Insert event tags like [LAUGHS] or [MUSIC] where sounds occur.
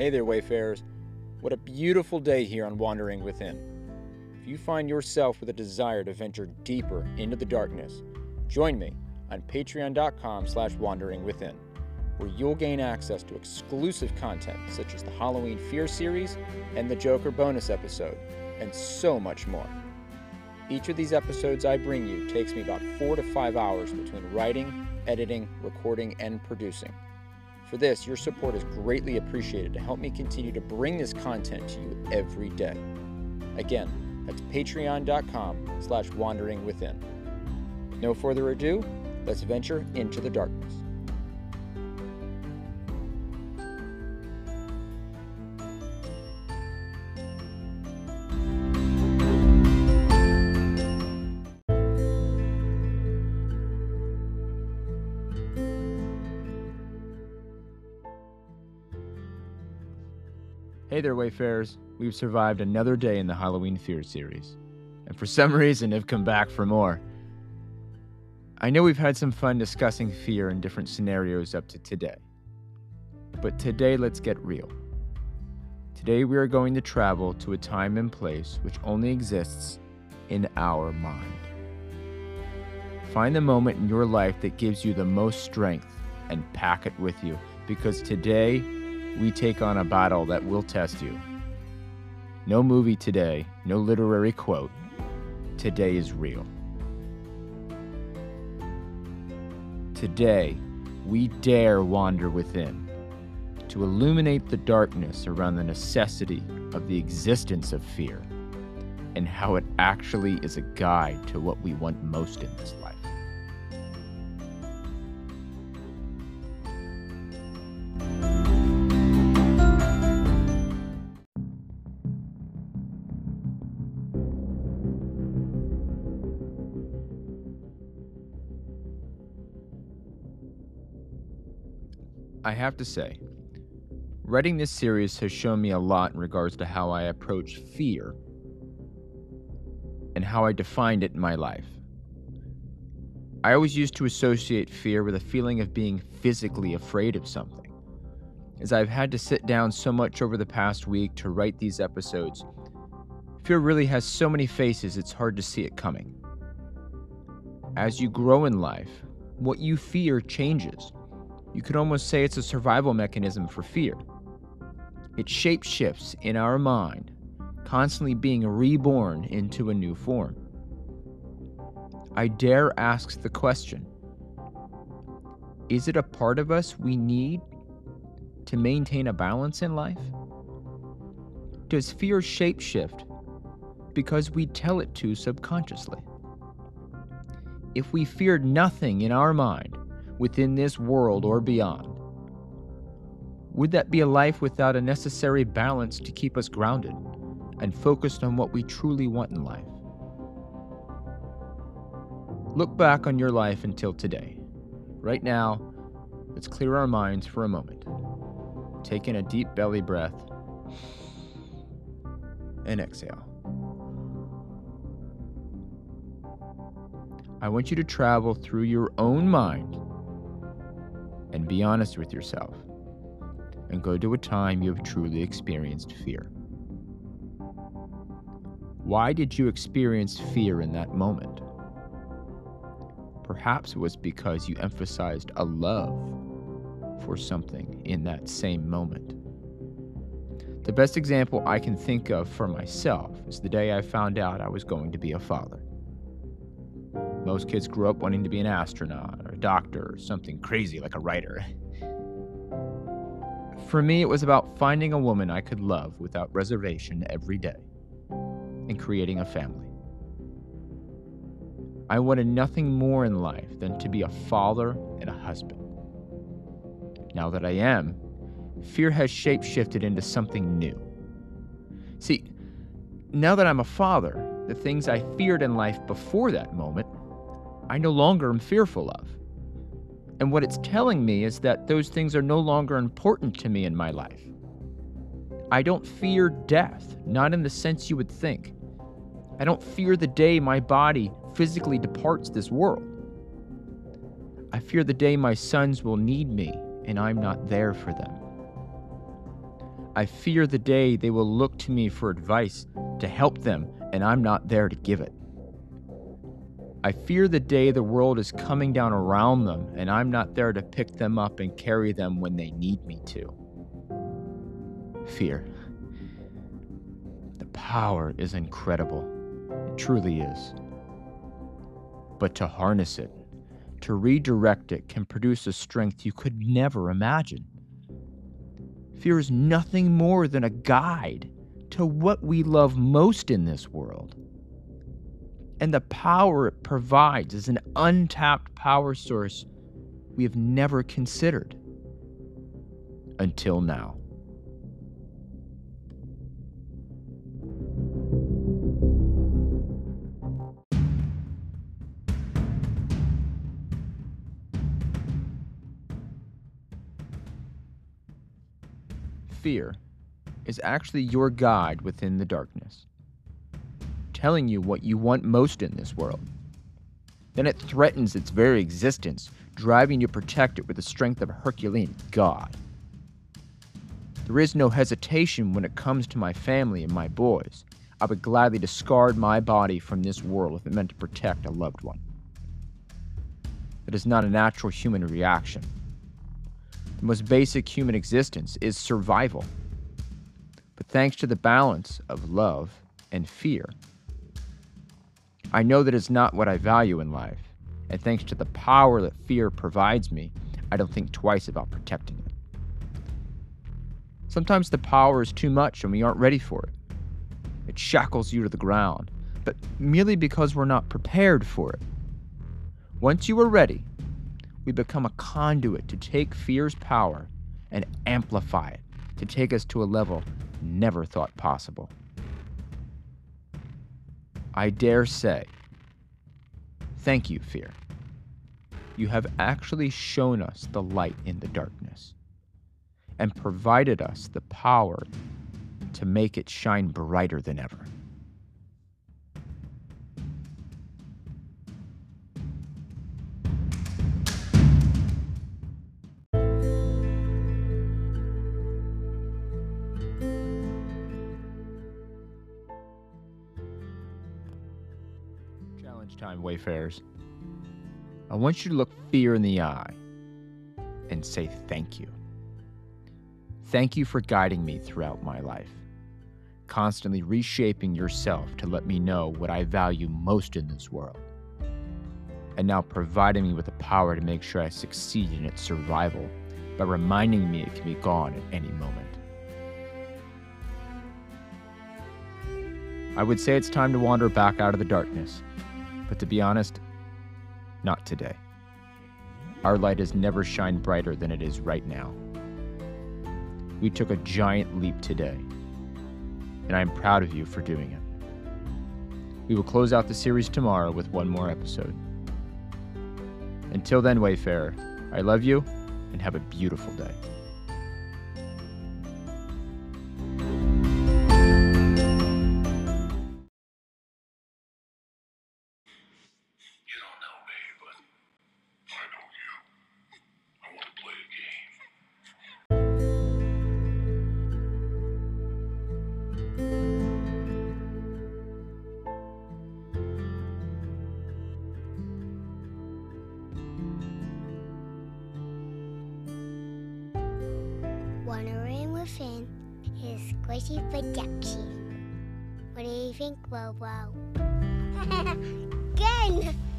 Hey there, Wayfarers. What a beautiful day here on Wandering Within. If you find yourself with a desire to venture deeper into the darkness, join me on patreon.com slash wanderingwithin, where you'll gain access to exclusive content such as the Halloween Fear series and the Joker bonus episode, and so much more. Each of these episodes I bring you takes me about four to five hours between writing, editing, recording, and producing. For this, your support is greatly appreciated to help me continue to bring this content to you every day. Again, that's patreon.com slash wandering within. No further ado, let's venture into the darkness. Hey there, Wayfarers. We've survived another day in the Halloween Fear series, and for some [LAUGHS] reason have come back for more. I know we've had some fun discussing fear in different scenarios up to today, but today let's get real. Today we are going to travel to a time and place which only exists in our mind. Find the moment in your life that gives you the most strength and pack it with you because today we take on a battle that will test you. No movie today, no literary quote. Today is real. Today, we dare wander within to illuminate the darkness around the necessity of the existence of fear and how it actually is a guide to what we want most in this life. I have to say, writing this series has shown me a lot in regards to how I approach fear and how I defined it in my life. I always used to associate fear with a feeling of being physically afraid of something. As I've had to sit down so much over the past week to write these episodes, fear really has so many faces it's hard to see it coming. As you grow in life, what you fear changes you could almost say it's a survival mechanism for fear. It shapeshifts in our mind, constantly being reborn into a new form. I dare ask the question Is it a part of us we need to maintain a balance in life? Does fear shapeshift because we tell it to subconsciously? If we feared nothing in our mind, within this world or beyond? Would that be a life without a necessary balance to keep us grounded and focused on what we truly want in life? Look back on your life until today. Right now, let's clear our minds for a moment. Take in a deep belly breath and exhale. I want you to travel through your own mind and be honest with yourself and go to a time you have truly experienced fear. Why did you experience fear in that moment? Perhaps it was because you emphasized a love for something in that same moment. The best example I can think of for myself is the day I found out I was going to be a father. Most kids grow up wanting to be an astronaut doctor or something crazy like a writer. For me, it was about finding a woman I could love without reservation every day and creating a family. I wanted nothing more in life than to be a father and a husband. Now that I am, fear has shapeshifted into something new. See, now that I'm a father, the things I feared in life before that moment I no longer am fearful of. And what it's telling me is that those things are no longer important to me in my life. I don't fear death, not in the sense you would think. I don't fear the day my body physically departs this world. I fear the day my sons will need me and I'm not there for them. I fear the day they will look to me for advice to help them, and I'm not there to give it. I fear the day the world is coming down around them, and I'm not there to pick them up and carry them when they need me to. Fear. The power is incredible. It truly is. But to harness it, to redirect it, can produce a strength you could never imagine. Fear is nothing more than a guide to what we love most in this world. And the power it provides is an untapped power source we have never considered until now. fear is actually your guide within the darkness, telling you what you want most in this world. Then it threatens its very existence, driving you to protect it with the strength of a Herculean god. There is no hesitation when it comes to my family and my boys. I would gladly discard my body from this world if it meant to protect a loved one. It is not a natural human reaction. The most basic human existence is survival. But thanks to the balance of love and fear, I know that it's not what I value in life. And thanks to the power that fear provides me, I don't think twice about protecting it. Sometimes the power is too much and we aren't ready for it. It shackles you to the ground, but merely because we're not prepared for it. Once you are ready, we become a conduit to take fear's power and amplify it to take us to a level never thought possible. I dare say, thank you, fear. You have actually shown us the light in the darkness and provided us the power to make it shine brighter than ever. Time, Wayfarers. I want you to look fear in the eye and say thank you. Thank you for guiding me throughout my life, constantly reshaping yourself to let me know what I value most in this world, and now providing me with the power to make sure I succeed in its survival by reminding me it can be gone at any moment. I would say it's time to wander back out of the darkness but to be honest, not today. Our light has never shined brighter than it is right now. We took a giant leap today, and I am proud of you for doing it. We will close out the series tomorrow with one more episode. Until then, Wayfarer, I love you and have a beautiful day. is Squishy Production. What do you think, Bobo? Good! [LAUGHS]